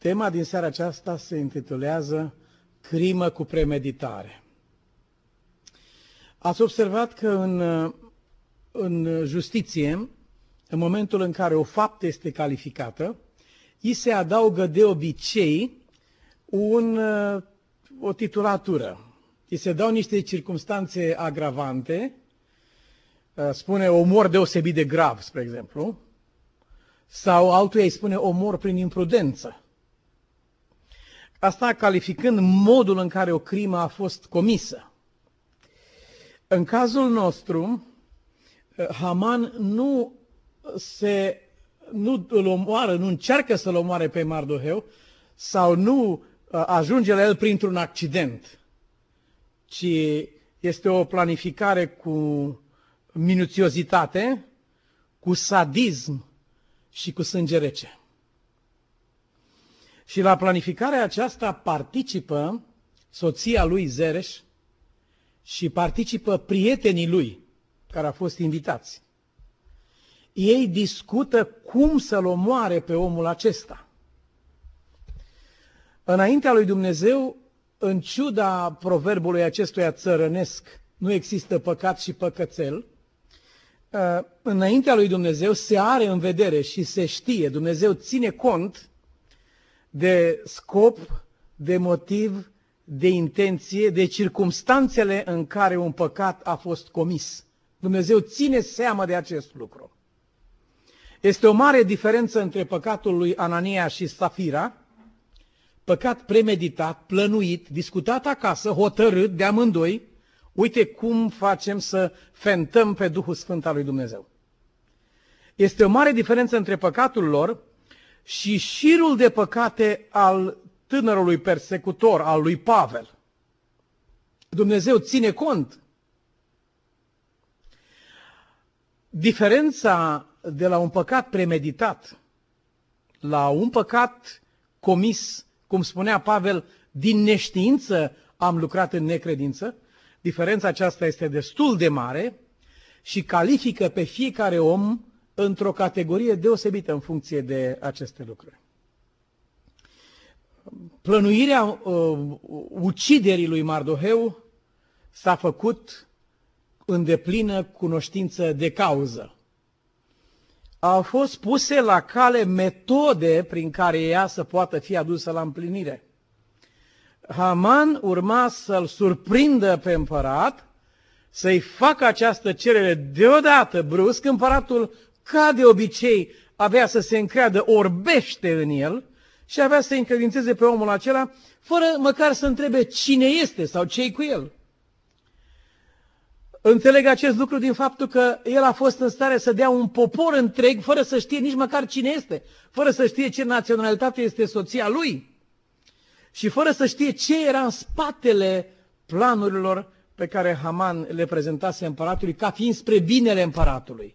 Tema din seara aceasta se intitulează Crimă cu premeditare. Ați observat că în, în justiție, în momentul în care o faptă este calificată, îi se adaugă de obicei un, o titulatură. Îi se dau niște circunstanțe agravante, spune omor deosebit de grav, spre exemplu, sau altuia îi spune omor prin imprudență. Asta calificând modul în care o crimă a fost comisă. În cazul nostru, Haman nu se nu îl omoară, nu încearcă să-l omoare pe Mardoheu sau nu uh, ajunge la el printr-un accident, ci este o planificare cu minuțiozitate, cu sadism și cu sânge rece. Și la planificarea aceasta participă soția lui Zereș și participă prietenii lui care au fost invitați. Ei discută cum să-l omoare pe omul acesta. Înaintea lui Dumnezeu, în ciuda proverbului acestuia țărănesc, nu există păcat și păcățel, ă, înaintea lui Dumnezeu se are în vedere și se știe, Dumnezeu ține cont de scop, de motiv, de intenție, de circumstanțele în care un păcat a fost comis. Dumnezeu ține seama de acest lucru. Este o mare diferență între păcatul lui Anania și Safira, păcat premeditat, plănuit, discutat acasă, hotărât de amândoi, uite cum facem să fentăm pe Duhul Sfânt al lui Dumnezeu. Este o mare diferență între păcatul lor și șirul de păcate al tânărului persecutor, al lui Pavel. Dumnezeu ține cont. Diferența de la un păcat premeditat la un păcat comis, cum spunea Pavel, din neștiință am lucrat în necredință, diferența aceasta este destul de mare și califică pe fiecare om într-o categorie deosebită în funcție de aceste lucruri. Plănuirea uh, uciderii lui Mardoheu s-a făcut în deplină cunoștință de cauză. Au fost puse la cale metode prin care ea să poată fi adusă la împlinire. Haman urma să-l surprindă pe împărat, să-i facă această cerere deodată, brusc, împăratul ca de obicei, avea să se încreadă orbește în el și avea să încredințeze pe omul acela, fără măcar să întrebe cine este sau ce cu el. Înțeleg acest lucru din faptul că el a fost în stare să dea un popor întreg fără să știe nici măcar cine este, fără să știe ce naționalitate este soția lui și fără să știe ce era în spatele planurilor pe care Haman le prezentase împăratului ca fiind spre binele împăratului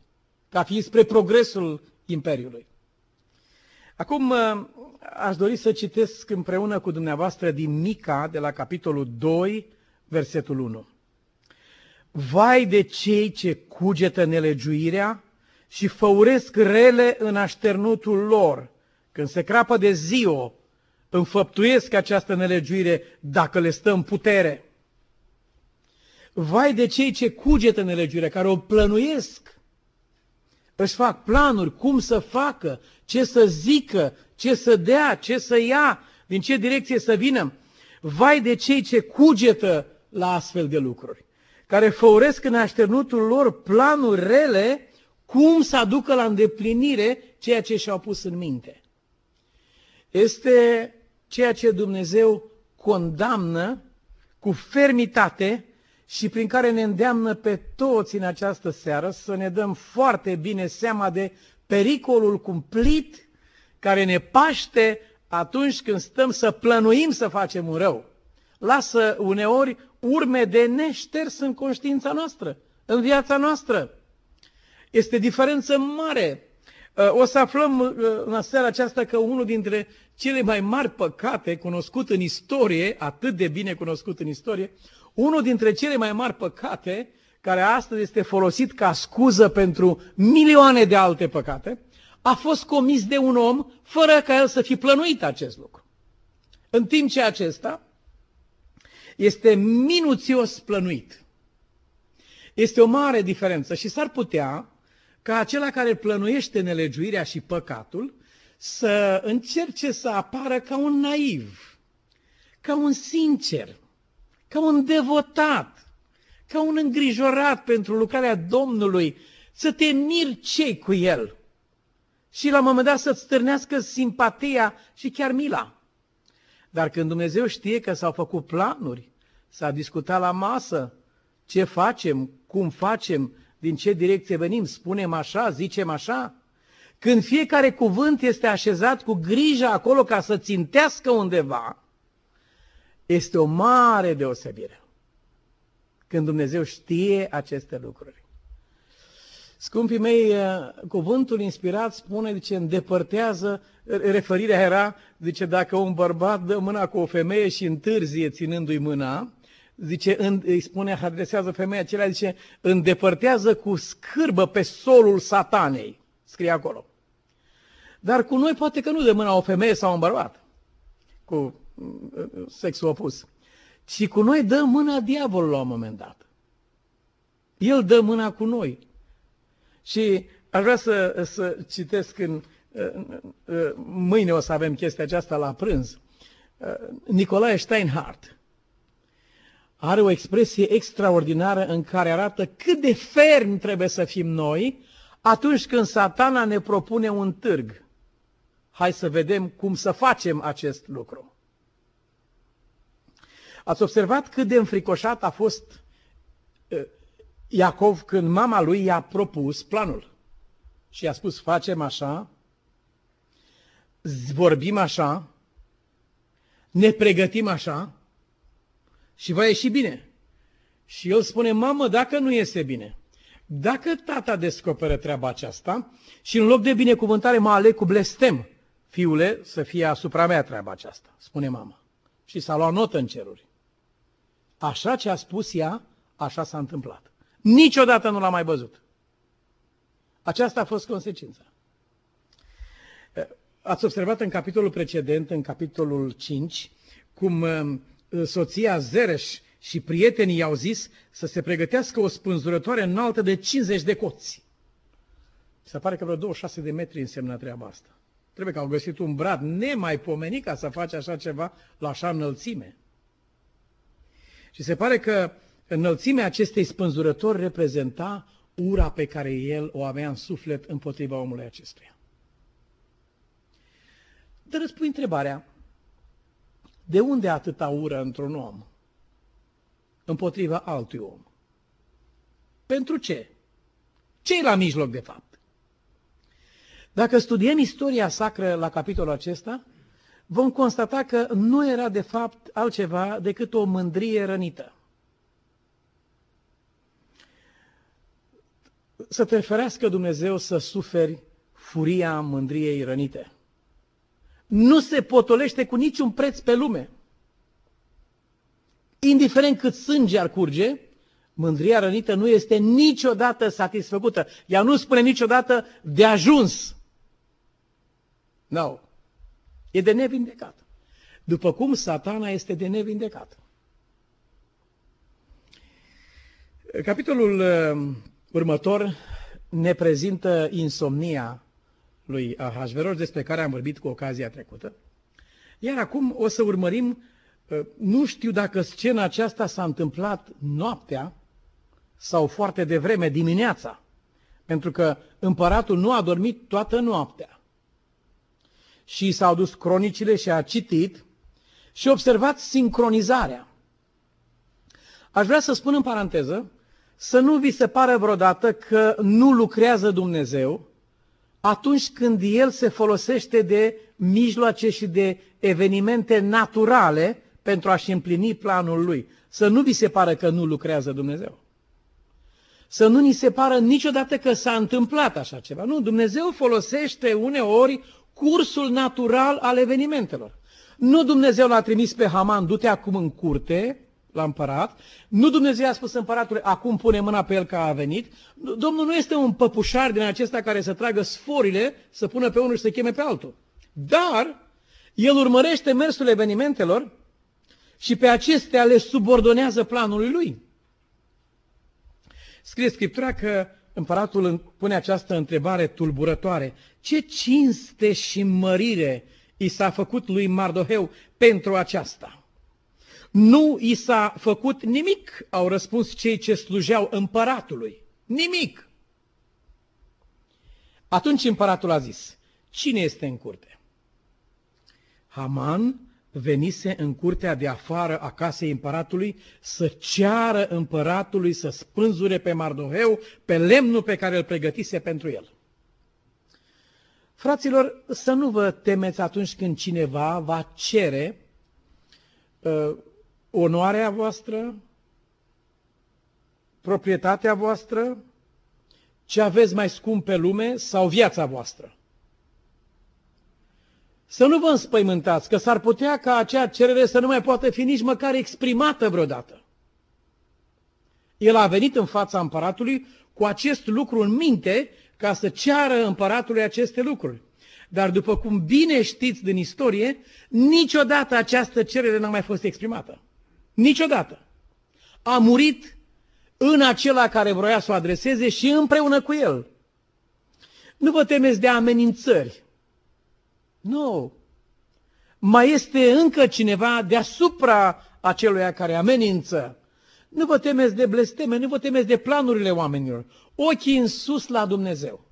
ca fiind spre progresul Imperiului. Acum uh, aș dori să citesc împreună cu dumneavoastră din Mica, de la capitolul 2, versetul 1. Vai de cei ce cugetă nelegiuirea și făuresc rele în așternutul lor, când se crapă de ziua, înfăptuiesc această nelegiuire dacă le stă în putere. Vai de cei ce cugetă nelegiuirea, care o plănuiesc, își fac planuri cum să facă, ce să zică, ce să dea, ce să ia, din ce direcție să vină. Vai de cei ce cugetă la astfel de lucruri, care făuresc în așternutul lor planuri rele cum să aducă la îndeplinire ceea ce și-au pus în minte. Este ceea ce Dumnezeu condamnă cu fermitate și prin care ne îndeamnă pe toți în această seară să ne dăm foarte bine seama de pericolul cumplit care ne paște atunci când stăm să plănuim să facem un rău. Lasă uneori urme de neșters în conștiința noastră, în viața noastră. Este diferență mare. O să aflăm uh, în seara aceasta că unul dintre cele mai mari păcate cunoscut în istorie, atât de bine cunoscut în istorie, unul dintre cele mai mari păcate, care astăzi este folosit ca scuză pentru milioane de alte păcate, a fost comis de un om fără ca el să fi plănuit acest lucru. În timp ce acesta este minuțios plănuit. Este o mare diferență și s-ar putea ca acela care plănuiește nelegiuirea și păcatul să încerce să apară ca un naiv, ca un sincer, ca un devotat, ca un îngrijorat pentru lucrarea Domnului, să te miri ce cu el și la un moment dat să-ți stârnească simpatia și chiar mila. Dar când Dumnezeu știe că s-au făcut planuri, s-a discutat la masă, ce facem, cum facem, din ce direcție venim, spunem așa, zicem așa, când fiecare cuvânt este așezat cu grijă acolo ca să țintească undeva, este o mare deosebire. Când Dumnezeu știe aceste lucruri. Scumpii mei, eh, cuvântul inspirat spune, zice, îndepărtează, referirea era, zice, dacă un bărbat dă mâna cu o femeie și întârzie ținându-i mâna, zice, îi spune, adresează femeia acelea, zice, îndepărtează cu scârbă pe solul satanei. Scrie acolo. Dar cu noi poate că nu de mâna o femeie sau un bărbat, cu mm, sexul opus, ci cu noi dă mâna diavolul la un moment dat. El dă mâna cu noi. Și aș vrea să, să citesc în, mâine o să avem chestia aceasta la prânz. Nicolae Steinhardt are o expresie extraordinară în care arată cât de fermi trebuie să fim noi atunci când satana ne propune un târg. Hai să vedem cum să facem acest lucru. Ați observat cât de înfricoșat a fost Iacov când mama lui i-a propus planul. Și i-a spus, facem așa, vorbim așa, ne pregătim așa și va ieși bine. Și el spune, mamă, dacă nu este bine, dacă tata descoperă treaba aceasta și în loc de binecuvântare mă aleg cu blestem, fiule, să fie asupra mea treaba aceasta, spune mama. Și s-a luat notă în ceruri. Așa ce a spus ea, așa s-a întâmplat. Niciodată nu l-a mai văzut. Aceasta a fost consecința. Ați observat în capitolul precedent, în capitolul 5, cum uh, soția Zereș și prietenii i-au zis să se pregătească o spânzurătoare înaltă de 50 de coți. Se pare că vreo 26 de metri însemna treaba asta. Trebuie că au găsit un brad nemaipomenit ca să face așa ceva la așa înălțime. Și se pare că Înălțimea acestei spânzurători reprezenta ura pe care el o avea în suflet împotriva omului acestuia. Dar răspui întrebarea, de unde atâta ură într-un om împotriva altui om? Pentru ce? ce la mijloc, de fapt? Dacă studiem istoria sacră la capitolul acesta, vom constata că nu era de fapt altceva decât o mândrie rănită. să te ferească Dumnezeu să suferi furia mândriei rănite. Nu se potolește cu niciun preț pe lume. Indiferent cât sânge ar curge, mândria rănită nu este niciodată satisfăcută. Ea nu spune niciodată de ajuns. Nu. No. E de nevindecat. După cum satana este de nevindecat. Capitolul următor ne prezintă insomnia lui Ahasveros, despre care am vorbit cu ocazia trecută. Iar acum o să urmărim, uh, nu știu dacă scena aceasta s-a întâmplat noaptea sau foarte devreme, dimineața, pentru că împăratul nu a dormit toată noaptea. Și s-au dus cronicile și a citit și observat sincronizarea. Aș vrea să spun în paranteză să nu vi se pară vreodată că nu lucrează Dumnezeu atunci când El se folosește de mijloace și de evenimente naturale pentru a-și împlini planul Lui. Să nu vi se pară că nu lucrează Dumnezeu. Să nu ni se pară niciodată că s-a întâmplat așa ceva. Nu, Dumnezeu folosește uneori cursul natural al evenimentelor. Nu Dumnezeu l-a trimis pe Haman, du-te acum în curte, la împărat, nu Dumnezeu a spus împăratului, acum pune mâna pe el că a venit. Domnul nu este un păpușar din acesta care să tragă sforile, să pună pe unul și să cheme pe altul. Dar el urmărește mersul evenimentelor și pe acestea le subordonează planului lui. Scrie Scriptura că împăratul pune această întrebare tulburătoare. Ce cinste și mărire i s-a făcut lui Mardoheu pentru aceasta? Nu i s-a făcut nimic, au răspuns cei ce slujeau împăratului. Nimic. Atunci împăratul a zis, cine este în curte? Haman venise în curtea de afară a casei împăratului să ceară împăratului să spânzure pe Mardoheu pe lemnul pe care îl pregătise pentru el. Fraților, să nu vă temeți atunci când cineva va cere uh, onoarea voastră, proprietatea voastră, ce aveți mai scump pe lume sau viața voastră. Să nu vă înspăimântați, că s-ar putea ca acea cerere să nu mai poată fi nici măcar exprimată vreodată. El a venit în fața împăratului cu acest lucru în minte ca să ceară împăratului aceste lucruri. Dar după cum bine știți din istorie, niciodată această cerere n-a mai fost exprimată. Niciodată. A murit în acela care vroia să o adreseze și împreună cu el. Nu vă temeți de amenințări. Nu. Mai este încă cineva deasupra aceluia care amenință. Nu vă temeți de blesteme, nu vă temeți de planurile oamenilor. Ochii în sus la Dumnezeu.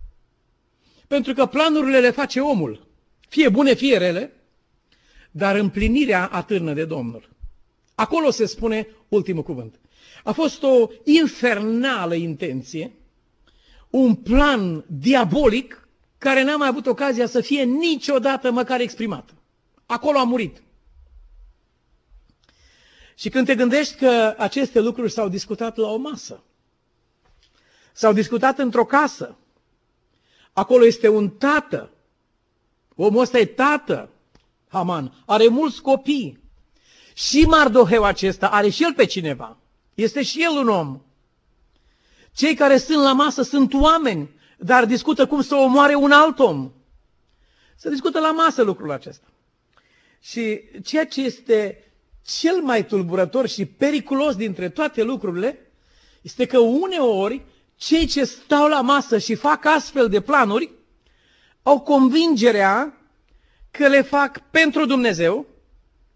Pentru că planurile le face omul, fie bune, fie rele, dar împlinirea atârnă de Domnul. Acolo se spune ultimul cuvânt. A fost o infernală intenție, un plan diabolic care n-a mai avut ocazia să fie niciodată măcar exprimat. Acolo a murit. Și când te gândești că aceste lucruri s-au discutat la o masă, s-au discutat într-o casă, acolo este un tată, omul ăsta e tată, Haman, are mulți copii, și Mardoheu acesta are și el pe cineva. Este și el un om. Cei care sunt la masă sunt oameni, dar discută cum să omoare un alt om. Se discută la masă lucrul acesta. Și ceea ce este cel mai tulburător și periculos dintre toate lucrurile este că uneori cei ce stau la masă și fac astfel de planuri au convingerea că le fac pentru Dumnezeu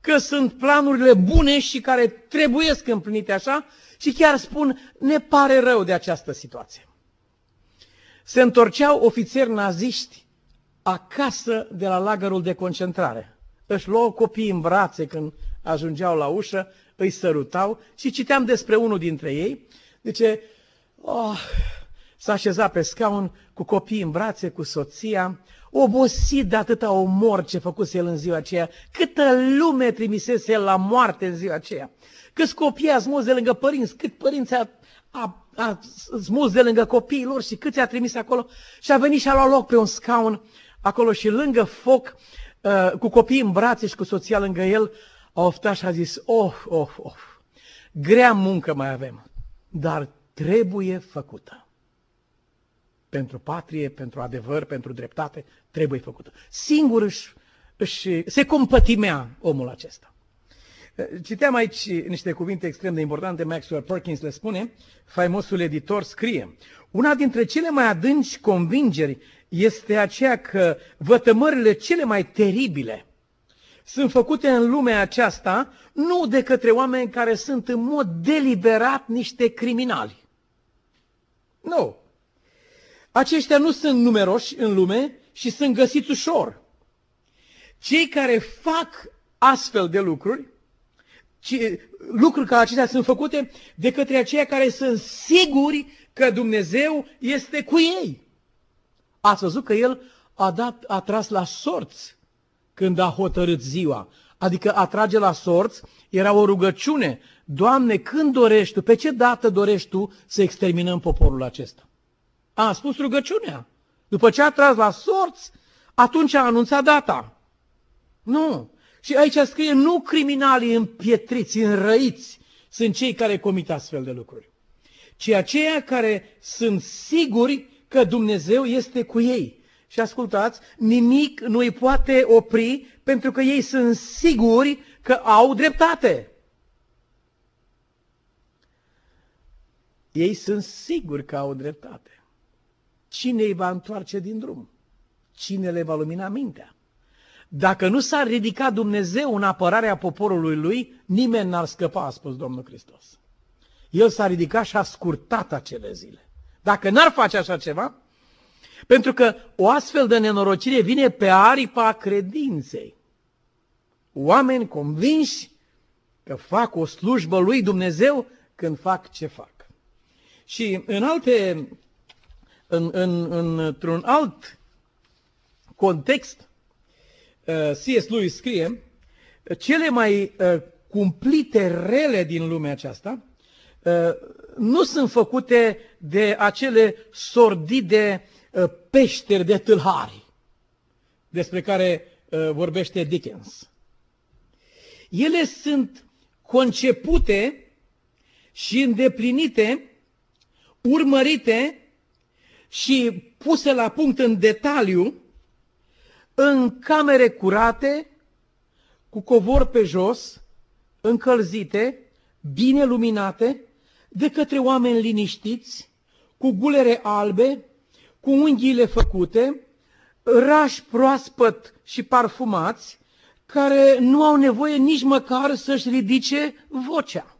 că sunt planurile bune și care trebuie să împlinite așa și chiar spun, ne pare rău de această situație. Se întorceau ofițeri naziști acasă de la lagărul de concentrare. Își luau copiii în brațe când ajungeau la ușă, îi sărutau și citeam despre unul dintre ei. Zice, oh, s-a așezat pe scaun cu copiii în brațe, cu soția, obosit de atâta omor ce făcuse el în ziua aceea, câtă lume trimisese el la moarte în ziua aceea, câți copii a smuls de lângă părinți, cât părinți a, a, a smuls de lângă copiii lor și câți a trimis acolo și a venit și a luat loc pe un scaun acolo și lângă foc, uh, cu copiii în brațe și cu soția lângă el, a oftat și a zis, of, of, of, grea muncă mai avem, dar trebuie făcută pentru patrie, pentru adevăr, pentru dreptate, trebuie făcută. Singur își, își, se compătimea omul acesta. Citeam aici niște cuvinte extrem de importante, Maxwell Perkins le spune, faimosul editor scrie, una dintre cele mai adânci convingeri este aceea că vătămările cele mai teribile sunt făcute în lumea aceasta nu de către oameni care sunt în mod deliberat niște criminali. Nu. Aceștia nu sunt numeroși în lume și sunt găsiți ușor. Cei care fac astfel de lucruri, lucruri ca acestea sunt făcute de către aceia care sunt siguri că Dumnezeu este cu ei. Ați văzut că El a, dat, a tras la sorți când a hotărât ziua. Adică a trage la sorți era o rugăciune. Doamne, când dorești Tu, pe ce dată dorești Tu să exterminăm poporul acesta? a spus rugăciunea. După ce a tras la sorți, atunci a anunțat data. Nu. Și aici scrie nu criminalii împietriți, înrăiți, sunt cei care comit astfel de lucruri, ci aceia care sunt siguri că Dumnezeu este cu ei. Și ascultați, nimic nu îi poate opri pentru că ei sunt siguri că au dreptate. Ei sunt siguri că au dreptate. Cine îi va întoarce din drum? Cine le va lumina mintea? Dacă nu s-ar ridica Dumnezeu în apărarea poporului lui, nimeni n-ar scăpa, a spus Domnul Hristos. El s-a ridicat și a scurtat acele zile. Dacă n-ar face așa ceva, pentru că o astfel de nenorocire vine pe aripa credinței. Oameni convinși că fac o slujbă lui Dumnezeu când fac ce fac. Și în alte, în, în, într-un alt context, uh, C.S. Lewis scrie, cele mai uh, cumplite rele din lumea aceasta uh, nu sunt făcute de acele sordide peșteri de tâlhari despre care vorbește Dickens. Ele sunt concepute și îndeplinite urmărite și puse la punct în detaliu în camere curate, cu covor pe jos, încălzite, bine luminate, de către oameni liniștiți, cu gulere albe, cu unghiile făcute, rași proaspăt și parfumați, care nu au nevoie nici măcar să-și ridice vocea.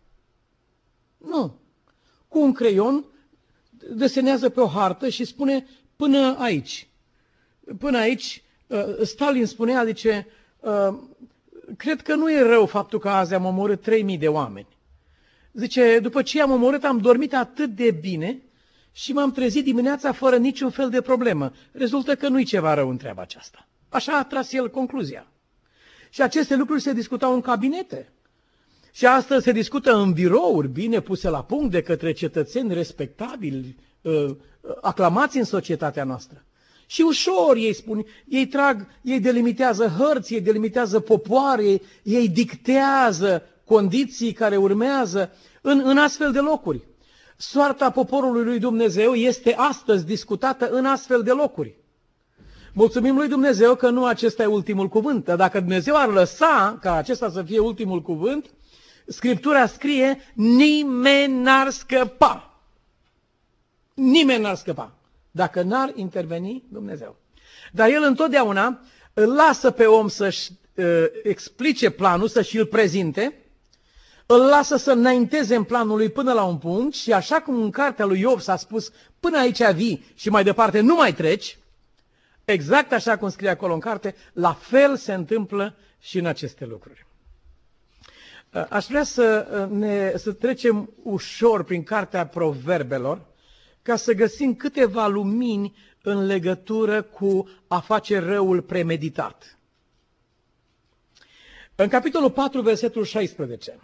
Nu. Cu un creion desenează pe o hartă și spune până aici. Până aici, uh, Stalin spunea, zice, uh, cred că nu e rău faptul că azi am omorât 3000 de oameni. Zice, după ce am omorât, am dormit atât de bine și m-am trezit dimineața fără niciun fel de problemă. Rezultă că nu-i ceva rău în treaba aceasta. Așa a tras el concluzia. Și aceste lucruri se discutau în cabinete. Și astăzi se discută în birouri bine puse la punct de către cetățeni respectabili, uh, aclamați în societatea noastră. Și ușor ei spun, ei trag, ei delimitează hărți, ei delimitează popoare, ei dictează condiții care urmează în, în astfel de locuri. Soarta poporului lui Dumnezeu este astăzi discutată în astfel de locuri. Mulțumim lui Dumnezeu că nu acesta e ultimul cuvânt. Dacă Dumnezeu ar lăsa ca acesta să fie ultimul cuvânt, Scriptura scrie, nimeni n-ar scăpa. Nimeni n-ar scăpa dacă n-ar interveni Dumnezeu. Dar El întotdeauna îl lasă pe om să-și uh, explice planul, să-și îl prezinte, îl lasă să înainteze în planul lui până la un punct și așa cum în cartea lui Iov s-a spus, până aici vii și mai departe nu mai treci, exact așa cum scrie acolo în carte, la fel se întâmplă și în aceste lucruri. Aș vrea să, ne, să trecem ușor prin cartea proverbelor ca să găsim câteva lumini în legătură cu a face răul premeditat. În capitolul 4, versetul 16,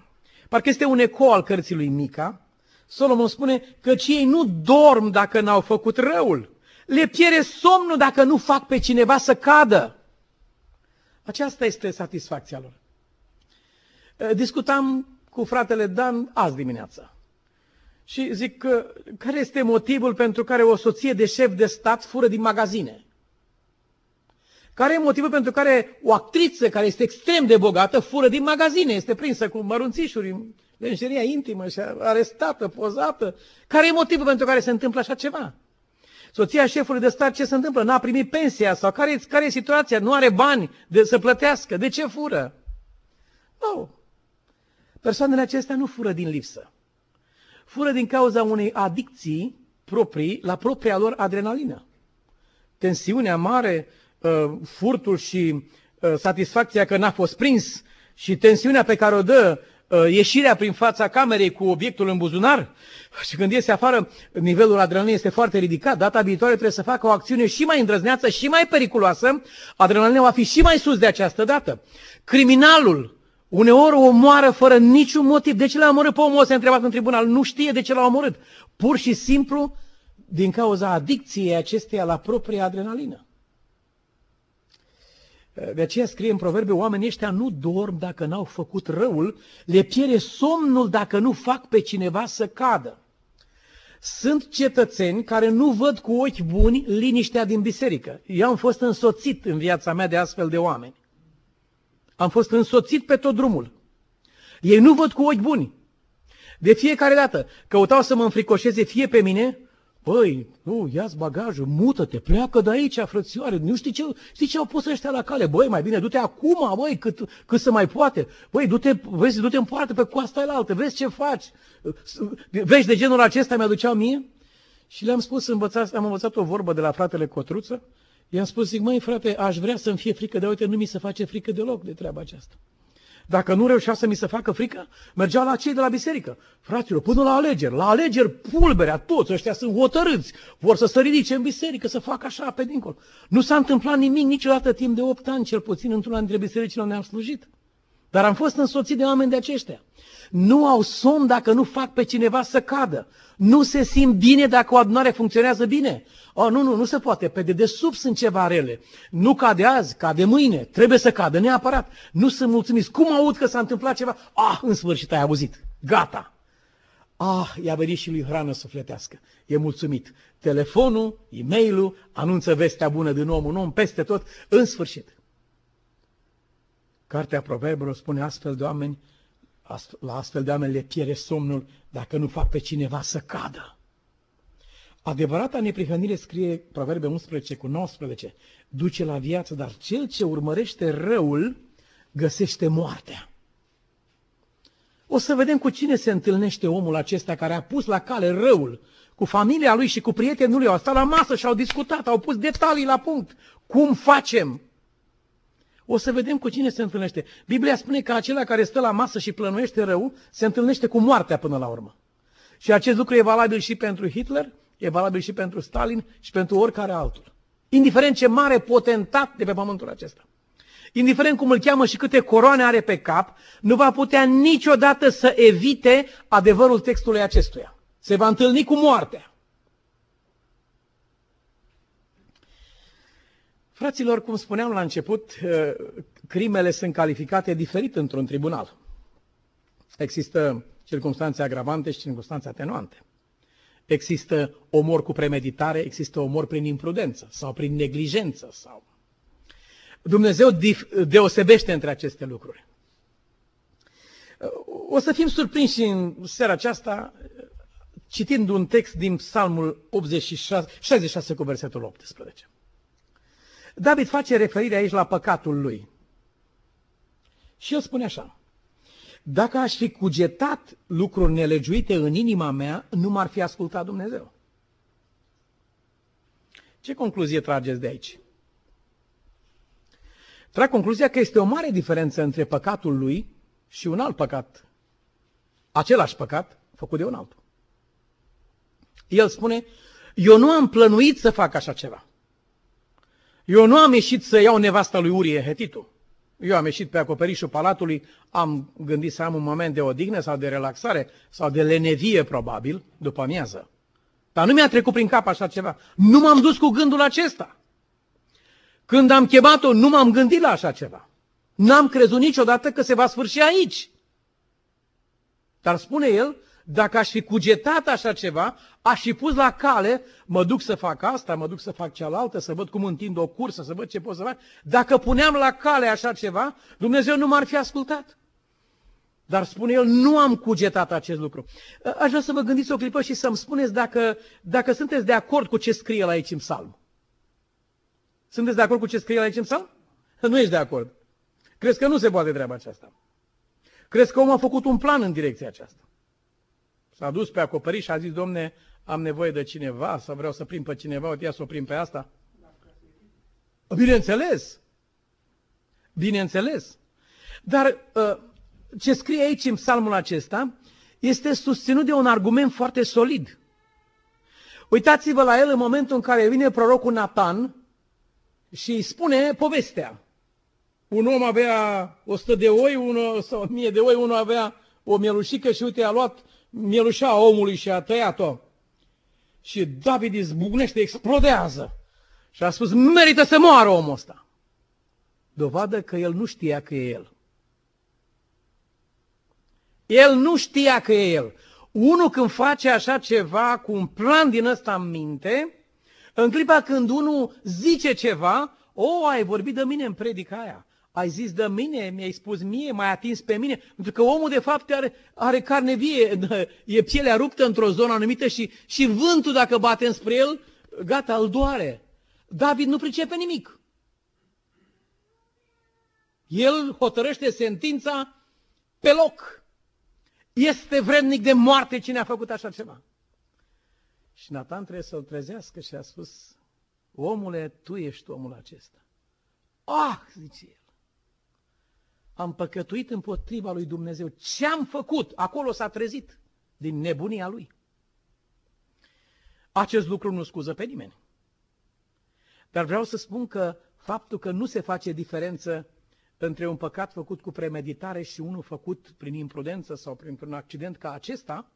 parcă este un eco al cărții lui Mica, Solomon spune că ei nu dorm dacă n-au făcut răul. Le piere somnul dacă nu fac pe cineva să cadă. Aceasta este satisfacția lor. Eh, discutam cu fratele Dan azi dimineață. Și zic că care este motivul pentru care o soție de șef de stat fură din magazine? Care e motivul pentru care o actriță care este extrem de bogată fură din magazine, este prinsă cu mărunțișuri în lenjeria intimă și arestată, pozată? Care e motivul pentru care se întâmplă așa ceva? Soția șefului de stat ce se întâmplă? N-a primit pensia sau care, care e situația? Nu are bani de, să plătească. De ce fură? Nu. Persoanele acestea nu fură din lipsă. Fură din cauza unei adicții proprii la propria lor adrenalină. Tensiunea mare, uh, furtul și uh, satisfacția că n-a fost prins și tensiunea pe care o dă uh, ieșirea prin fața camerei cu obiectul în buzunar și când iese afară, nivelul adrenalinei este foarte ridicat. Data viitoare trebuie să facă o acțiune și mai îndrăzneață și mai periculoasă. Adrenalina va fi și mai sus de această dată. Criminalul Uneori o omoară fără niciun motiv. De ce l-a omorât pe omul ăsta întrebat în tribunal? Nu știe de ce l-a omorât. Pur și simplu din cauza adicției acesteia la propria adrenalină. De aceea scrie în proverbe, oamenii ăștia nu dorm dacă n-au făcut răul, le pierde somnul dacă nu fac pe cineva să cadă. Sunt cetățeni care nu văd cu ochi buni liniștea din biserică. Eu am fost însoțit în viața mea de astfel de oameni. Am fost însoțit pe tot drumul. Ei nu văd cu ochi buni. De fiecare dată căutau să mă înfricoșeze fie pe mine, Păi, nu, ia-ți bagajul, mută-te, pleacă de aici, frățioare, nu știi ce, știi ce au pus ăștia la cale? Băi, mai bine, du-te acum, băi, cât, cât să mai poate. Băi, du-te, vezi, du-te în poartă pe coasta aia altă, vezi ce faci. Vezi de genul acesta mi-aduceau mie? Și le-am spus, învățat, am învățat o vorbă de la fratele Cotruță, i-am spus, zic, măi, frate, aș vrea să-mi fie frică, de uite, nu mi se face frică deloc de treaba aceasta. Dacă nu reușea să mi se facă frică, mergeau la cei de la biserică. Fraților, până la alegeri, la alegeri pulberea, toți ăștia sunt hotărâți, vor să se ridice în biserică, să facă așa pe dincolo. Nu s-a întâmplat nimic niciodată timp de 8 ani, cel puțin într-una dintre bisericile unde am slujit. Dar am fost însoțit de oameni de aceștia. Nu au somn dacă nu fac pe cineva să cadă. Nu se simt bine dacă o adunare funcționează bine. Oh, nu, nu, nu se poate. Pe dedesubt sunt ceva rele. Nu cade azi, cade mâine. Trebuie să cadă neapărat. Nu sunt mulțumiți. Cum aud că s-a întâmplat ceva? Ah, în sfârșit ai auzit. Gata. Ah, i-a venit și lui hrană sufletească. E mulțumit. Telefonul, e mail anunță vestea bună din om în om, peste tot, în sfârșit. Cartea Proverbelor spune astfel de oameni, la astfel de oameni le pierde somnul dacă nu fac pe cineva să cadă. Adevărata neprihănire scrie Proverbe 11 cu 19, duce la viață, dar cel ce urmărește răul găsește moartea. O să vedem cu cine se întâlnește omul acesta care a pus la cale răul, cu familia lui și cu prietenul lui. Au stat la masă și au discutat, au pus detalii la punct. Cum facem? O să vedem cu cine se întâlnește. Biblia spune că acela care stă la masă și plănuiește rău, se întâlnește cu moartea până la urmă. Și acest lucru e valabil și pentru Hitler, e valabil și pentru Stalin și pentru oricare altul. Indiferent ce mare potentat de pe pământul acesta. Indiferent cum îl cheamă și câte coroane are pe cap, nu va putea niciodată să evite adevărul textului acestuia. Se va întâlni cu moartea. Fraților, cum spuneam la început, eh, crimele sunt calificate diferit într-un tribunal. Există circunstanțe agravante și circunstanțe atenuante. Există omor cu premeditare, există omor prin imprudență sau prin neglijență. Sau... Dumnezeu deosebește între aceste lucruri. O să fim surprinși în seara aceasta citind un text din Psalmul 86, 66 cu versetul 18. David face referire aici la păcatul lui. Și el spune așa. Dacă aș fi cugetat lucruri nelegiuite în inima mea, nu m-ar fi ascultat Dumnezeu. Ce concluzie trageți de aici? Trag concluzia că este o mare diferență între păcatul lui și un alt păcat. Același păcat făcut de un altul. El spune, eu nu am plănuit să fac așa ceva. Eu nu am ieșit să iau nevasta lui Urie Hetitul. Eu am ieșit pe acoperișul palatului, am gândit să am un moment de odihnă sau de relaxare sau de lenevie, probabil, după amiază. Dar nu mi-a trecut prin cap așa ceva. Nu m-am dus cu gândul acesta. Când am chemat-o, nu m-am gândit la așa ceva. N-am crezut niciodată că se va sfârși aici. Dar spune el, dacă aș fi cugetat așa ceva, aș fi pus la cale, mă duc să fac asta, mă duc să fac cealaltă, să văd cum întind o cursă, să văd ce pot să fac. Dacă puneam la cale așa ceva, Dumnezeu nu m-ar fi ascultat. Dar spune el, nu am cugetat acest lucru. Aș vrea să vă gândiți o clipă și să-mi spuneți dacă, dacă sunteți de acord cu ce scrie el aici în psalm. Sunteți de acord cu ce scrie el aici în psalm? Nu ești de acord. Crezi că nu se poate treaba aceasta. Crezi că omul a făcut un plan în direcția aceasta. S-a dus pe acoperiș și a zis, domne, am nevoie de cineva sau vreau să prim pe cineva, uite, ia să o prim pe asta. Bineînțeles. Bineînțeles. Dar uh, ce scrie aici în psalmul acesta este susținut de un argument foarte solid. Uitați-vă la el în momentul în care vine prorocul Nathan și îi spune povestea. Un om avea 100 de oi, unul, sau 1000 de oi, unul avea o mielușică și uite, a luat mielușa omului și a tăiat-o. Și David izbucnește, explodează. Și a spus, merită să moară omul ăsta. Dovadă că el nu știa că e el. El nu știa că e el. Unul când face așa ceva cu un plan din ăsta în minte, în clipa când unul zice ceva, o, ai vorbit de mine în predica aia. Ai zis de mine, mi-ai spus mie, m-ai atins pe mine. Pentru că omul de fapt are, are carne vie, e pielea ruptă într-o zonă anumită și, și vântul dacă bate înspre el, gata, îl doare. David nu pricepe nimic. El hotărăște sentința pe loc. Este vrednic de moarte cine a făcut așa ceva. Și Nathan trebuie să-l trezească și a spus, omule, tu ești omul acesta. Ah, zice el, am păcătuit împotriva lui Dumnezeu. Ce am făcut? Acolo s-a trezit din nebunia lui. Acest lucru nu scuză pe nimeni. Dar vreau să spun că faptul că nu se face diferență între un păcat făcut cu premeditare și unul făcut prin imprudență sau printr-un accident ca acesta,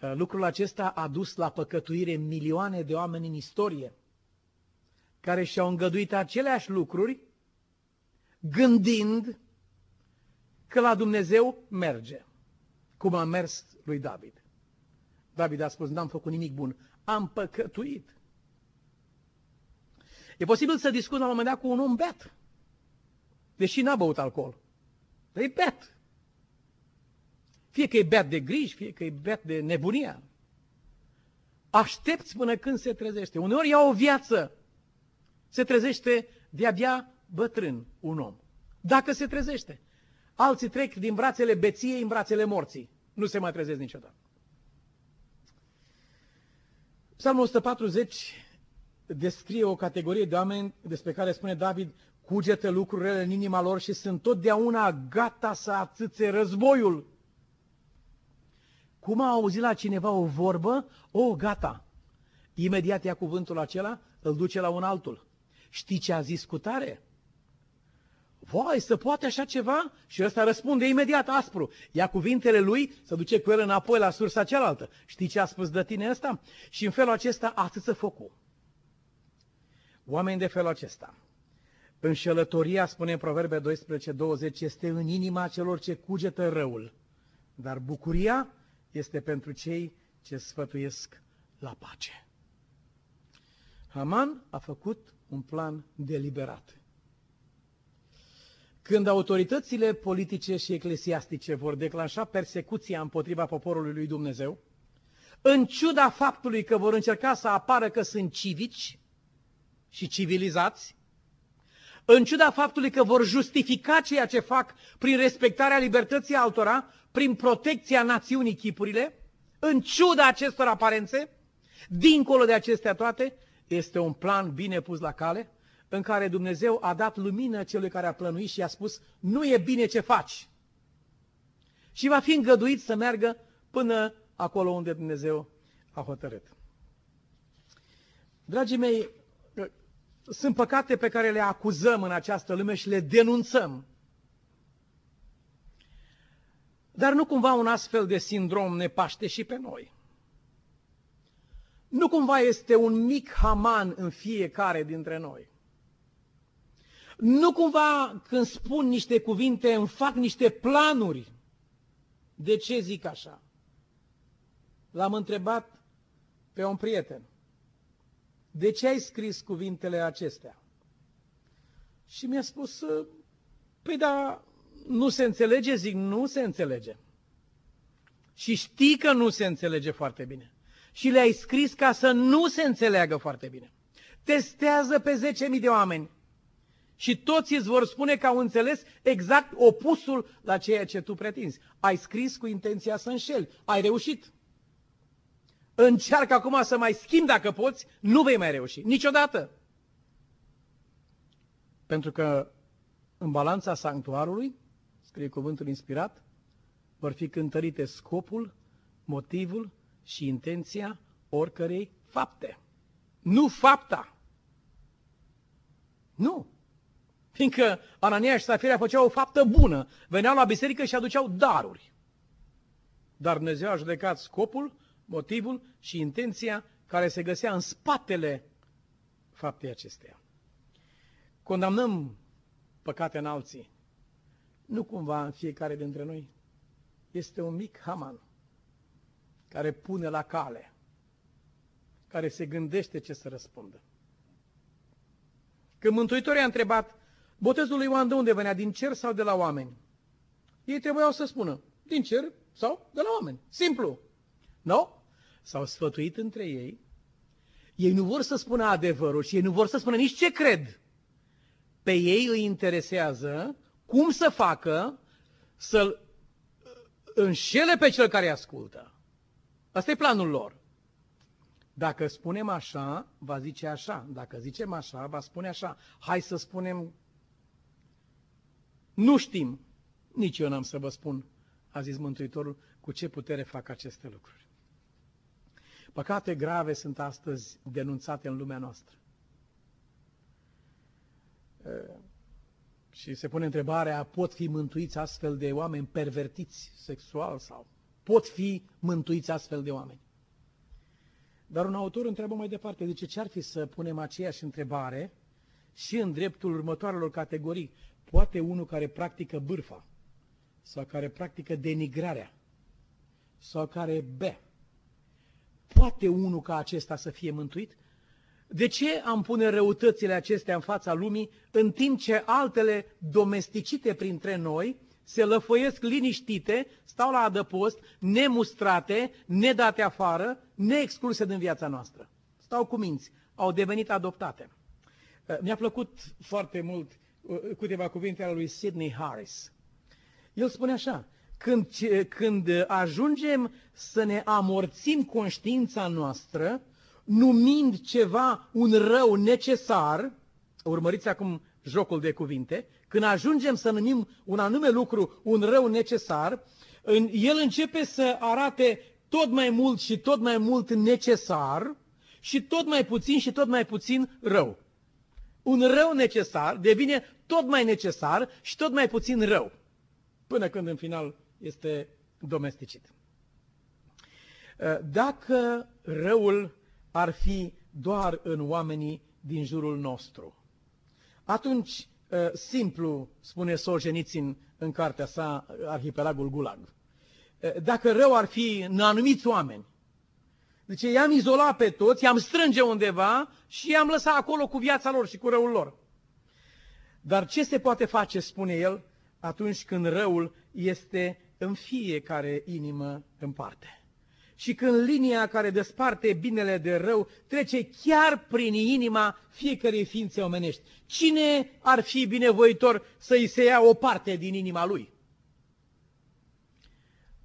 uh, lucrul acesta a dus la păcătuire milioane de oameni în istorie, care și-au îngăduit aceleași lucruri, gândind că la Dumnezeu merge, cum a mers lui David. David a spus, n-am făcut nimic bun, am păcătuit. E posibil să discut la un moment dat cu un om beat, deși n-a băut alcool. Dar e beat. Fie că e beat de griji, fie că e beat de nebunia. Aștepți până când se trezește. Uneori ia o viață. Se trezește de-abia bătrân un om. Dacă se trezește. Alții trec din brațele beției în brațele morții. Nu se mai trezesc niciodată. Psalmul 140 descrie o categorie de oameni despre care spune David, cugetă lucrurile în inima lor și sunt totdeauna gata să atâțe războiul. Cum a auzit la cineva o vorbă? O, gata. Imediat ia cuvântul acela, îl duce la un altul. Știi ce a zis cu tare? Vai, să poate așa ceva? Și ăsta răspunde imediat aspru. Ia cuvintele lui, să duce cu el înapoi la sursa cealaltă. Știi ce a spus de tine ăsta? Și în felul acesta atâță focul. Oameni de felul acesta. Înșelătoria, spune în Proverbe 12, 20, este în inima celor ce cugetă răul. Dar bucuria este pentru cei ce sfătuiesc la pace. Haman a făcut un plan deliberat. Când autoritățile politice și eclesiastice vor declanșa persecuția împotriva poporului lui Dumnezeu, în ciuda faptului că vor încerca să apară că sunt civici și civilizați, în ciuda faptului că vor justifica ceea ce fac prin respectarea libertății altora, prin protecția națiunii chipurile, în ciuda acestor aparențe, dincolo de acestea toate, este un plan bine pus la cale, în care Dumnezeu a dat lumină celui care a plănuit și a spus, nu e bine ce faci. Și va fi îngăduit să meargă până acolo unde Dumnezeu a hotărât. Dragii mei, sunt păcate pe care le acuzăm în această lume și le denunțăm. Dar nu cumva un astfel de sindrom ne paște și pe noi. Nu cumva este un mic haman în fiecare dintre noi. Nu cumva când spun niște cuvinte îmi fac niște planuri. De ce zic așa? L-am întrebat pe un prieten. De ce ai scris cuvintele acestea? Și mi-a spus, păi da, nu se înțelege? Zic, nu se înțelege. Și știi că nu se înțelege foarte bine. Și le-ai scris ca să nu se înțeleagă foarte bine. Testează pe 10.000 de oameni și toți îți vor spune că au înțeles exact opusul la ceea ce tu pretinzi. Ai scris cu intenția să înșeli. Ai reușit. Încearcă acum să mai schimbi dacă poți, nu vei mai reuși. Niciodată. Pentru că în balanța sanctuarului, scrie cuvântul inspirat, vor fi cântărite scopul, motivul și intenția oricărei fapte. Nu fapta. Nu. Fiindcă Anania și Safira făceau o faptă bună, veneau la biserică și aduceau daruri. Dar Dumnezeu a judecat scopul, motivul și intenția care se găsea în spatele faptei acesteia. Condamnăm păcate în alții, nu cumva în fiecare dintre noi este un mic haman care pune la cale, care se gândește ce să răspundă. Când Mântuitorul i-a întrebat, botezul lui Ioan de unde venea, din cer sau de la oameni? Ei trebuiau să spună, din cer sau de la oameni. Simplu. Nu? No? S-au sfătuit între ei. Ei nu vor să spună adevărul și ei nu vor să spună nici ce cred. Pe ei îi interesează cum să facă să-l înșele pe cel care îi ascultă. Asta e planul lor. Dacă spunem așa, va zice așa. Dacă zicem așa, va spune așa. Hai să spunem, nu știm. Nici eu n-am să vă spun, a zis Mântuitorul, cu ce putere fac aceste lucruri. Păcate grave sunt astăzi denunțate în lumea noastră. Și se pune întrebarea, pot fi mântuiți astfel de oameni pervertiți sexual sau pot fi mântuiți astfel de oameni? Dar un autor întreabă mai departe, zice, ce ar fi să punem aceeași întrebare și în dreptul următoarelor categorii? Poate unul care practică bârfa sau care practică denigrarea sau care bea, poate unul ca acesta să fie mântuit? De ce am pune răutățile acestea în fața lumii, în timp ce altele domesticite printre noi se lăfăiesc liniștite, stau la adăpost, nemustrate, nedate afară, neexcluse din viața noastră? Stau cu minți, au devenit adoptate. Uh, mi-a plăcut foarte mult uh, câteva cuvinte ale lui Sidney Harris. El spune așa, când, când ajungem să ne amorțim conștiința noastră, numind ceva un rău necesar, urmăriți acum jocul de cuvinte, când ajungem să numim un anume lucru un rău necesar, el începe să arate tot mai mult și tot mai mult necesar și tot mai puțin și tot mai puțin rău. Un rău necesar devine tot mai necesar și tot mai puțin rău, până când în final este domesticit. Dacă răul ar fi doar în oamenii din jurul nostru. Atunci, ă, simplu, spune Solzhenitsyn în cartea sa, Arhipelagul Gulag, ă, dacă rău ar fi în anumiți oameni, Zice, i-am izolat pe toți, i-am strânge undeva și i-am lăsat acolo cu viața lor și cu răul lor. Dar ce se poate face, spune el, atunci când răul este în fiecare inimă în parte? și când linia care desparte binele de rău trece chiar prin inima fiecărei ființe omenești. Cine ar fi binevoitor să-i se ia o parte din inima lui?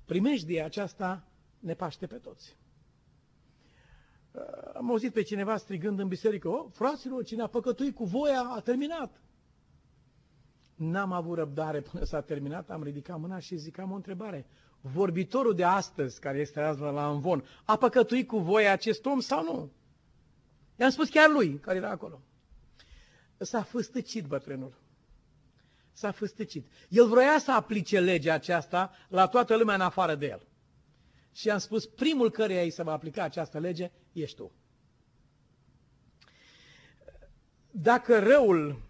Primejdia aceasta ne paște pe toți. Am auzit pe cineva strigând în biserică, oh, fraților, cine a păcătuit cu voia a terminat. N-am avut răbdare până s-a terminat, am ridicat mâna și zic, am o întrebare vorbitorul de astăzi, care este azi la Învon, a păcătuit cu voia acest om sau nu? I-am spus chiar lui, care era acolo. S-a fâstăcit bătrânul. S-a fâstăcit. El vroia să aplice legea aceasta la toată lumea în afară de el. Și am spus, primul căreia îi se va aplica această lege, ești tu. Dacă răul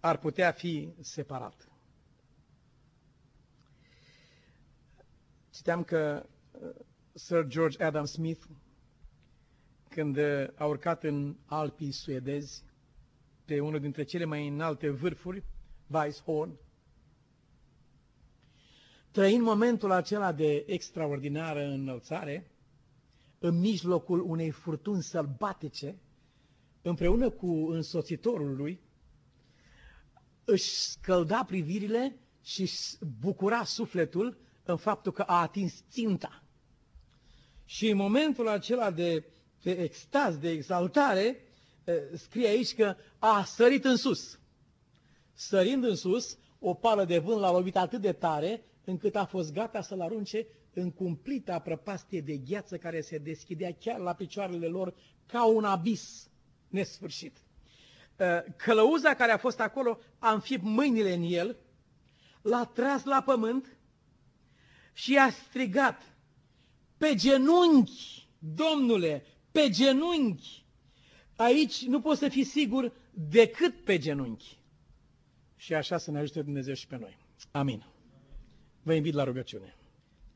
ar putea fi separat, Citeam că uh, Sir George Adam Smith, când uh, a urcat în Alpii suedezi, pe unul dintre cele mai înalte vârfuri, Weisshorn, trăind momentul acela de extraordinară înălțare, în mijlocul unei furtuni sălbatice, împreună cu însoțitorul lui, își scălda privirile și își bucura sufletul în faptul că a atins ținta. Și în momentul acela de, de extaz, de exaltare, scrie aici că a sărit în sus. Sărind în sus, o pală de vânt l-a lovit atât de tare, încât a fost gata să-l arunce în cumplita prăpastie de gheață care se deschidea chiar la picioarele lor ca un abis nesfârșit. Călăuza care a fost acolo a înfipt mâinile în el, l-a tras la pământ și a strigat, pe genunchi, domnule, pe genunchi. Aici nu poți să fii sigur decât pe genunchi. și așa să ne ajute Dumnezeu și pe noi. Amin. Vă invit la rugăciune.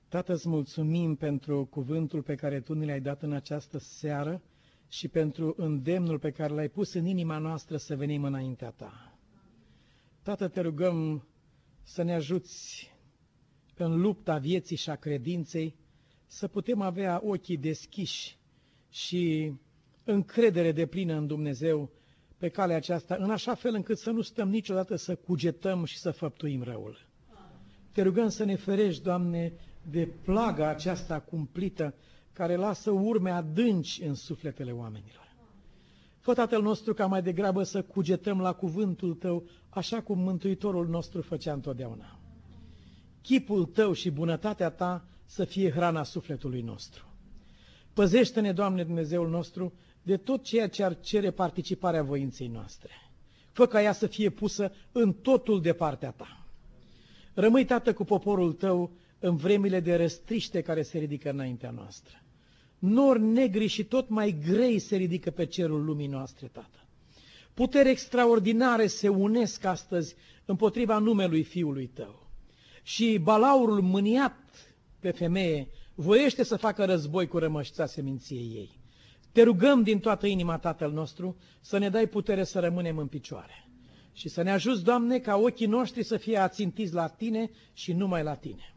Tată, îți mulțumim pentru cuvântul pe care Tu ne l-ai dat în această seară și pentru îndemnul pe care l-ai pus în inima noastră să venim înaintea Ta. Tată, te rugăm să ne ajuți în lupta vieții și a credinței, să putem avea ochii deschiși și încredere de plină în Dumnezeu pe calea aceasta, în așa fel încât să nu stăm niciodată să cugetăm și să făptuim răul. Te rugăm să ne ferești, Doamne, de plaga aceasta cumplită care lasă urme adânci în sufletele oamenilor. Fă, Tatăl nostru, ca mai degrabă să cugetăm la cuvântul Tău, așa cum Mântuitorul nostru făcea întotdeauna. Chipul Tău și bunătatea Ta să fie hrana sufletului nostru. Păzește-ne, Doamne Dumnezeul nostru, de tot ceea ce ar cere participarea voinței noastre. Fă ca ea să fie pusă în totul de partea Ta. Rămâi, Tată, cu poporul Tău în vremile de răstriște care se ridică înaintea noastră. Nori negri și tot mai grei se ridică pe cerul lumii noastre, Tată. Puteri extraordinare se unesc astăzi împotriva numelui Fiului Tău. Și balaurul mâniat pe femeie voiește să facă război cu rămășța seminției ei. Te rugăm din toată inima, Tatăl nostru, să ne dai putere să rămânem în picioare și să ne ajuți, Doamne, ca ochii noștri să fie ațintiți la Tine și numai la Tine.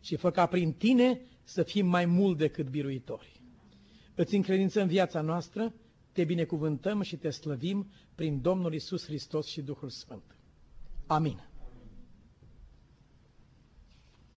Și fă ca prin Tine să fim mai mult decât biruitori. Îți încredințăm viața noastră, te binecuvântăm și te slăvim prin Domnul Isus Hristos și Duhul Sfânt. Amin.